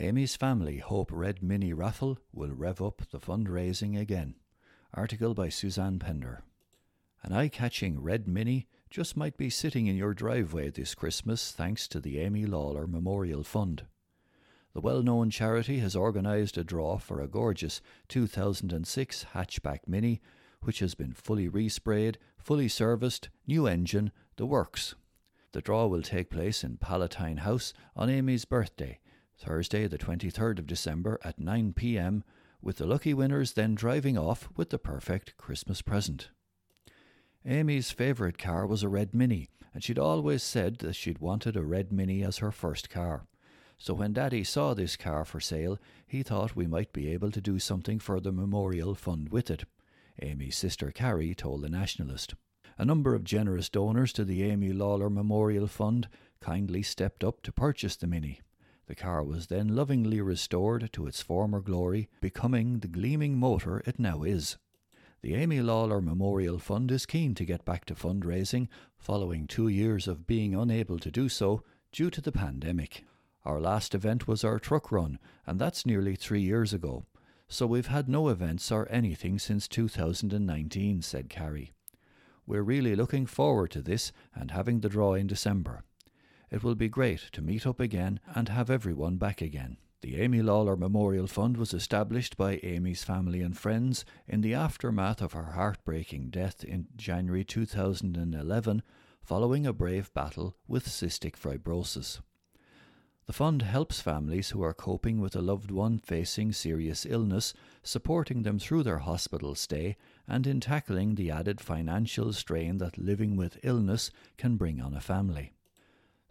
Amy's family hope Red Mini raffle will rev up the fundraising again. Article by Suzanne Pender. An eye catching Red Mini just might be sitting in your driveway this Christmas thanks to the Amy Lawler Memorial Fund. The well known charity has organised a draw for a gorgeous 2006 hatchback Mini, which has been fully resprayed, fully serviced, new engine, the works. The draw will take place in Palatine House on Amy's birthday, Thursday, the 23rd of December at 9 pm, with the lucky winners then driving off with the perfect Christmas present. Amy's favourite car was a red Mini, and she'd always said that she'd wanted a red Mini as her first car. So when Daddy saw this car for sale, he thought we might be able to do something for the memorial fund with it. Amy's sister Carrie told the Nationalist. A number of generous donors to the Amy Lawler Memorial Fund kindly stepped up to purchase the Mini. The car was then lovingly restored to its former glory, becoming the gleaming motor it now is. The Amy Lawler Memorial Fund is keen to get back to fundraising following two years of being unable to do so due to the pandemic. Our last event was our truck run, and that's nearly three years ago. So we've had no events or anything since 2019, said Carrie. We're really looking forward to this and having the draw in December. It will be great to meet up again and have everyone back again. The Amy Lawler Memorial Fund was established by Amy's family and friends in the aftermath of her heartbreaking death in January 2011 following a brave battle with cystic fibrosis. The fund helps families who are coping with a loved one facing serious illness, supporting them through their hospital stay, and in tackling the added financial strain that living with illness can bring on a family.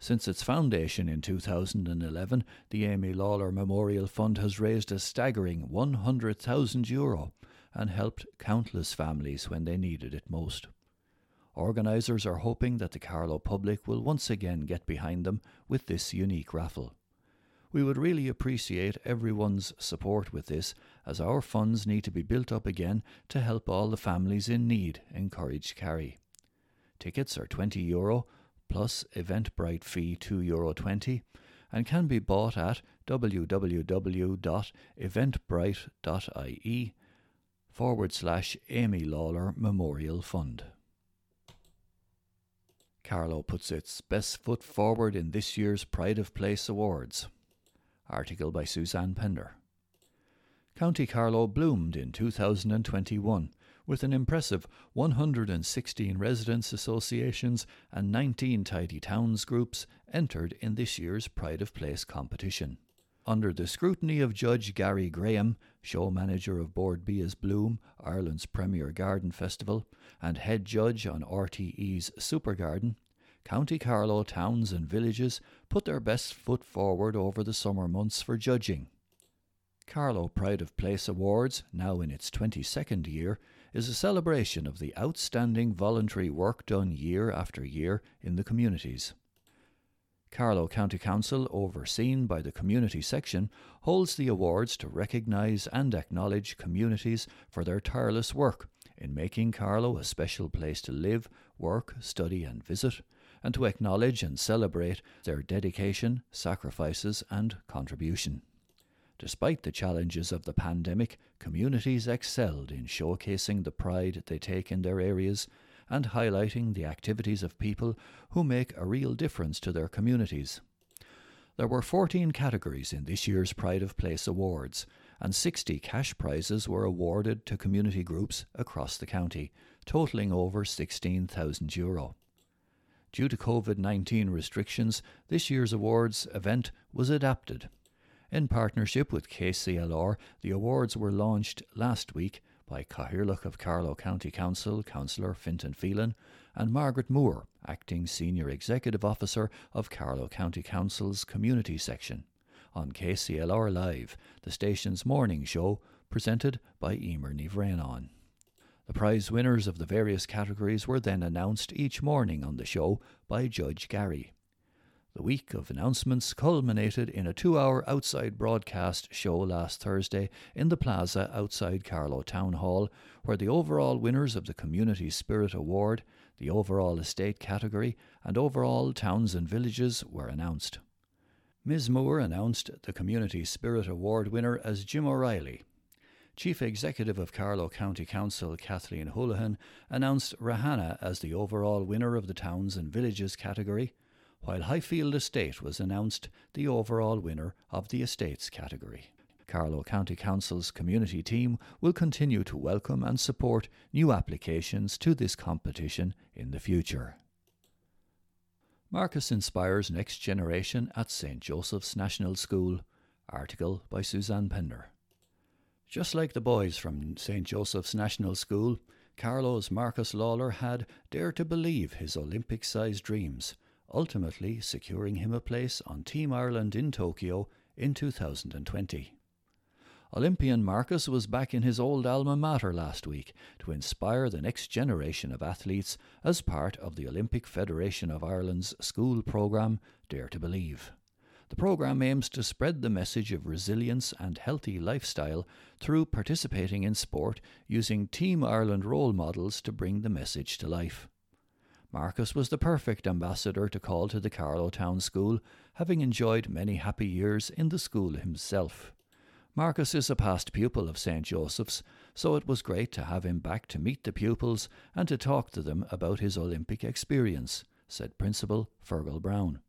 Since its foundation in 2011, the Amy Lawler Memorial Fund has raised a staggering 100,000 euro and helped countless families when they needed it most. Organisers are hoping that the Carlow public will once again get behind them with this unique raffle. We would really appreciate everyone's support with this, as our funds need to be built up again to help all the families in need, encouraged Carrie. Tickets are €20 Euro plus Eventbrite fee €2 Euro 20 and can be bought at www.eventbrite.ie forward slash Amy Lawler Memorial Fund. Carlow puts its best foot forward in this year's Pride of Place Awards. Article by Suzanne Pender. County Carlow bloomed in 2021 with an impressive 116 residents associations and 19 tidy towns groups entered in this year's Pride of Place competition. Under the scrutiny of Judge Gary Graham, show manager of Bord Bia's Bloom, Ireland's premier garden festival, and head judge on RTE's Super Garden, County Carlow towns and villages put their best foot forward over the summer months for judging. Carlow Pride of Place Awards, now in its 22nd year, is a celebration of the outstanding voluntary work done year after year in the communities. Carlow County Council, overseen by the Community Section, holds the awards to recognise and acknowledge communities for their tireless work in making Carlow a special place to live, work, study, and visit, and to acknowledge and celebrate their dedication, sacrifices, and contribution. Despite the challenges of the pandemic, communities excelled in showcasing the pride they take in their areas and highlighting the activities of people who make a real difference to their communities. There were 14 categories in this year's Pride of Place Awards, and 60 cash prizes were awarded to community groups across the county, totalling over €16,000. Due to COVID 19 restrictions, this year's awards event was adapted. In partnership with KCLR, the awards were launched last week by Cathaoirleach of Carlow County Council, Councillor Fintan Phelan, and Margaret Moore, Acting Senior Executive Officer of Carlow County Council's Community Section, on KCLR Live, the station's morning show, presented by Emer Nivranon. The prize winners of the various categories were then announced each morning on the show by Judge Gary. The week of announcements culminated in a two hour outside broadcast show last Thursday in the plaza outside Carlow Town Hall, where the overall winners of the Community Spirit Award, the overall estate category, and overall towns and villages were announced. Ms. Moore announced the Community Spirit Award winner as Jim O'Reilly. Chief Executive of Carlow County Council Kathleen Holohan announced Rahana as the overall winner of the Towns and Villages category, while Highfield Estate was announced the overall winner of the Estates category. Carlow County Council's community team will continue to welcome and support new applications to this competition in the future. Marcus inspires next generation at St. Joseph's National School. Article by Suzanne Pender. Just like the boys from St. Joseph's National School, Carlow's Marcus Lawler had dared to believe his Olympic sized dreams, ultimately securing him a place on Team Ireland in Tokyo in 2020. Olympian Marcus was back in his old alma mater last week to inspire the next generation of athletes as part of the Olympic Federation of Ireland's school programme Dare to Believe. The programme aims to spread the message of resilience and healthy lifestyle through participating in sport using Team Ireland role models to bring the message to life. Marcus was the perfect ambassador to call to the Carlow Town School, having enjoyed many happy years in the school himself. Marcus is a past pupil of St. Joseph's, so it was great to have him back to meet the pupils and to talk to them about his Olympic experience, said Principal Fergal Brown.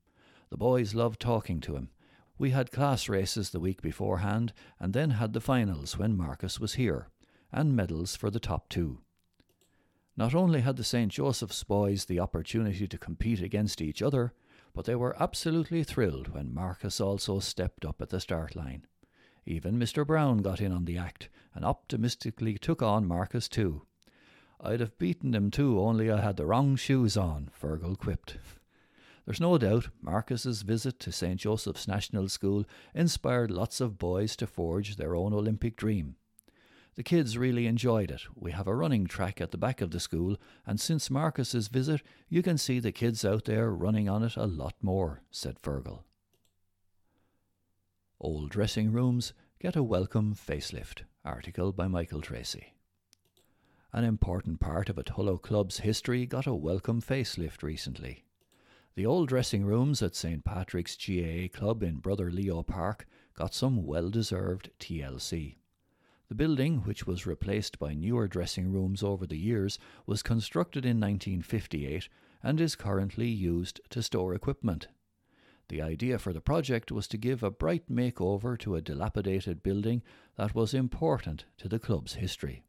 The boys loved talking to him. We had class races the week beforehand and then had the finals when Marcus was here, and medals for the top two. Not only had the St. Joseph's boys the opportunity to compete against each other, but they were absolutely thrilled when Marcus also stepped up at the start line. Even Mr. Brown got in on the act and optimistically took on Marcus too. I'd have beaten him too, only I had the wrong shoes on, Fergal quipped. There's no doubt Marcus's visit to St. Joseph's National School inspired lots of boys to forge their own Olympic dream. The kids really enjoyed it. We have a running track at the back of the school, and since Marcus's visit, you can see the kids out there running on it a lot more, said Fergal. Old dressing rooms get a welcome facelift. Article by Michael Tracy. An important part of a Tullow club's history got a welcome facelift recently. The old dressing rooms at St. Patrick's GAA Club in Brother Leo Park got some well deserved TLC. The building, which was replaced by newer dressing rooms over the years, was constructed in 1958 and is currently used to store equipment. The idea for the project was to give a bright makeover to a dilapidated building that was important to the club's history.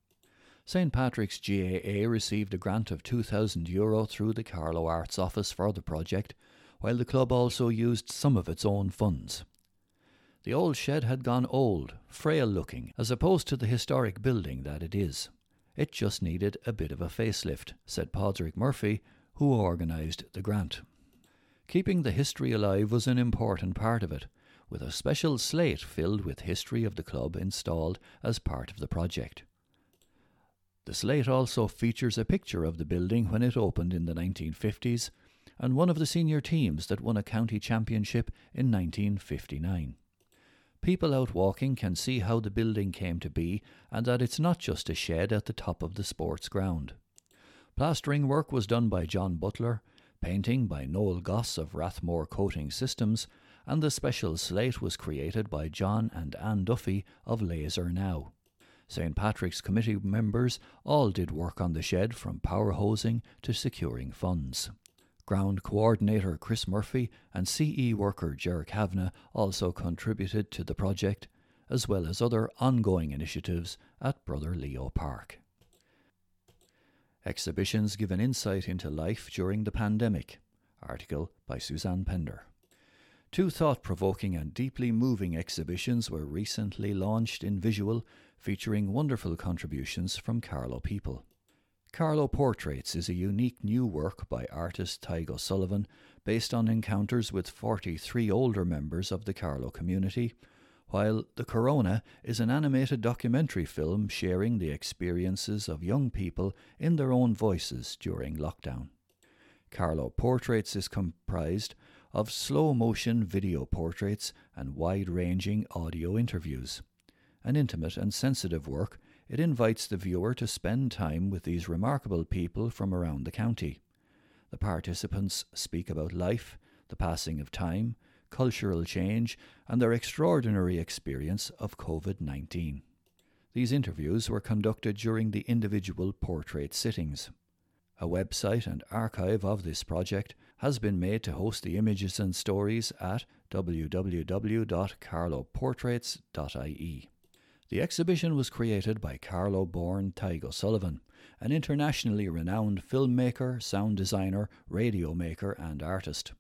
St Patrick's GAA received a grant of €2,000 Euro through the Carlow Arts Office for the project, while the club also used some of its own funds. The old shed had gone old, frail looking, as opposed to the historic building that it is. It just needed a bit of a facelift, said Podrick Murphy, who organised the grant. Keeping the history alive was an important part of it, with a special slate filled with history of the club installed as part of the project. The slate also features a picture of the building when it opened in the 1950s and one of the senior teams that won a county championship in 1959. People out walking can see how the building came to be and that it's not just a shed at the top of the sports ground. Plastering work was done by John Butler, painting by Noel Goss of Rathmore Coating Systems, and the special slate was created by John and Anne Duffy of Laser Now. St. Patrick's Committee members all did work on the shed from power hosing to securing funds. Ground coordinator Chris Murphy and CE worker Ger Kavanagh also contributed to the project, as well as other ongoing initiatives at Brother Leo Park. Exhibitions give an insight into life during the pandemic. Article by Suzanne Pender. Two thought provoking and deeply moving exhibitions were recently launched in visual featuring wonderful contributions from Carlow people. Carlow Portraits is a unique new work by artist Tadhg O'Sullivan based on encounters with 43 older members of the Carlow community, while The Corona is an animated documentary film sharing the experiences of young people in their own voices during lockdown. Carlow Portraits is comprised of slow motion video portraits and wide ranging audio interviews an intimate and sensitive work, it invites the viewer to spend time with these remarkable people from around the county. The participants speak about life, the passing of time, cultural change, and their extraordinary experience of COVID 19. These interviews were conducted during the individual portrait sittings. A website and archive of this project has been made to host the images and stories at www.carlowportraits.ie. The exhibition was created by Carlow born Tadhg O'Sullivan, an internationally renowned filmmaker, sound designer, radio maker, and artist.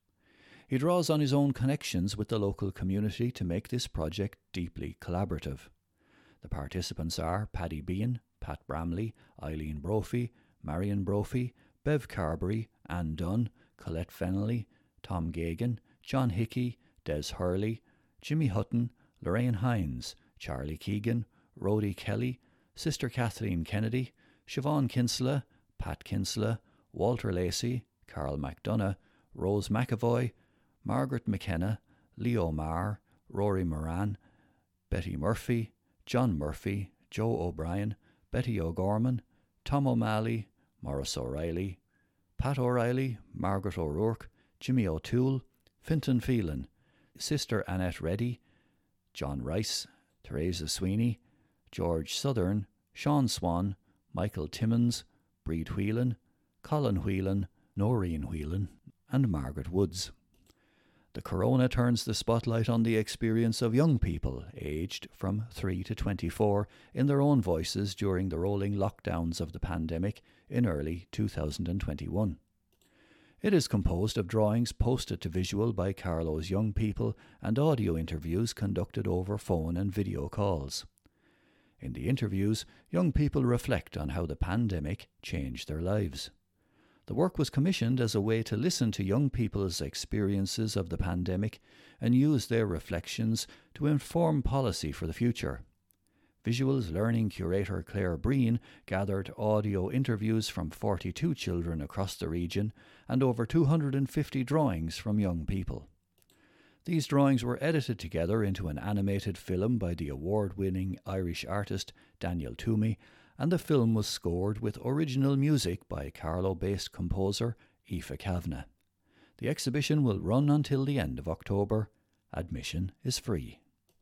He draws on his own connections with the local community to make this project deeply collaborative. The participants are Paddy Bean, Pat Bramley, Eileen Brophy, Marion Brophy, Bev Carberry, Anne Dunn, Colette Fennelly, Tom Gagan, John Hickey, Des Hurley, Jimmy Hutton, Lorraine Hines, Charlie Keegan, Rhodey Kelly, Sister Kathleen Kennedy, Siobhan Kinsella, Pat Kinsella, Walter Lacey, Carl McDonough, Rose McAvoy, Margaret McKenna, Leo Marr, Rory Moran, Betty Murphy, John Murphy, Joe O'Brien, Betty O'Gorman, Tom O'Malley, Morris O'Reilly, Pat O'Reilly, Margaret O'Rourke, Jimmy O'Toole, Fintan Phelan, Sister Annette Reddy, John Rice, Teresa Sweeney, George Southern, Sean Swan, Michael Timmins, Breed Whelan, Colin Whelan, Noreen Whelan, and Margaret Woods. The corona turns the spotlight on the experience of young people aged from 3 to 24 in their own voices during the rolling lockdowns of the pandemic in early 2021. It is composed of drawings posted to visual by Carlow's young people and audio interviews conducted over phone and video calls. In the interviews, young people reflect on how the pandemic changed their lives. The work was commissioned as a way to listen to young people's experiences of the pandemic and use their reflections to inform policy for the future. Visuals Learning curator Claire Breen gathered audio interviews from 42 children across the region and over 250 drawings from young people. These drawings were edited together into an animated film by the award winning Irish artist Daniel Toomey, and the film was scored with original music by Carlow based composer Aoife Kavanagh. The exhibition will run until the end of October. Admission is free.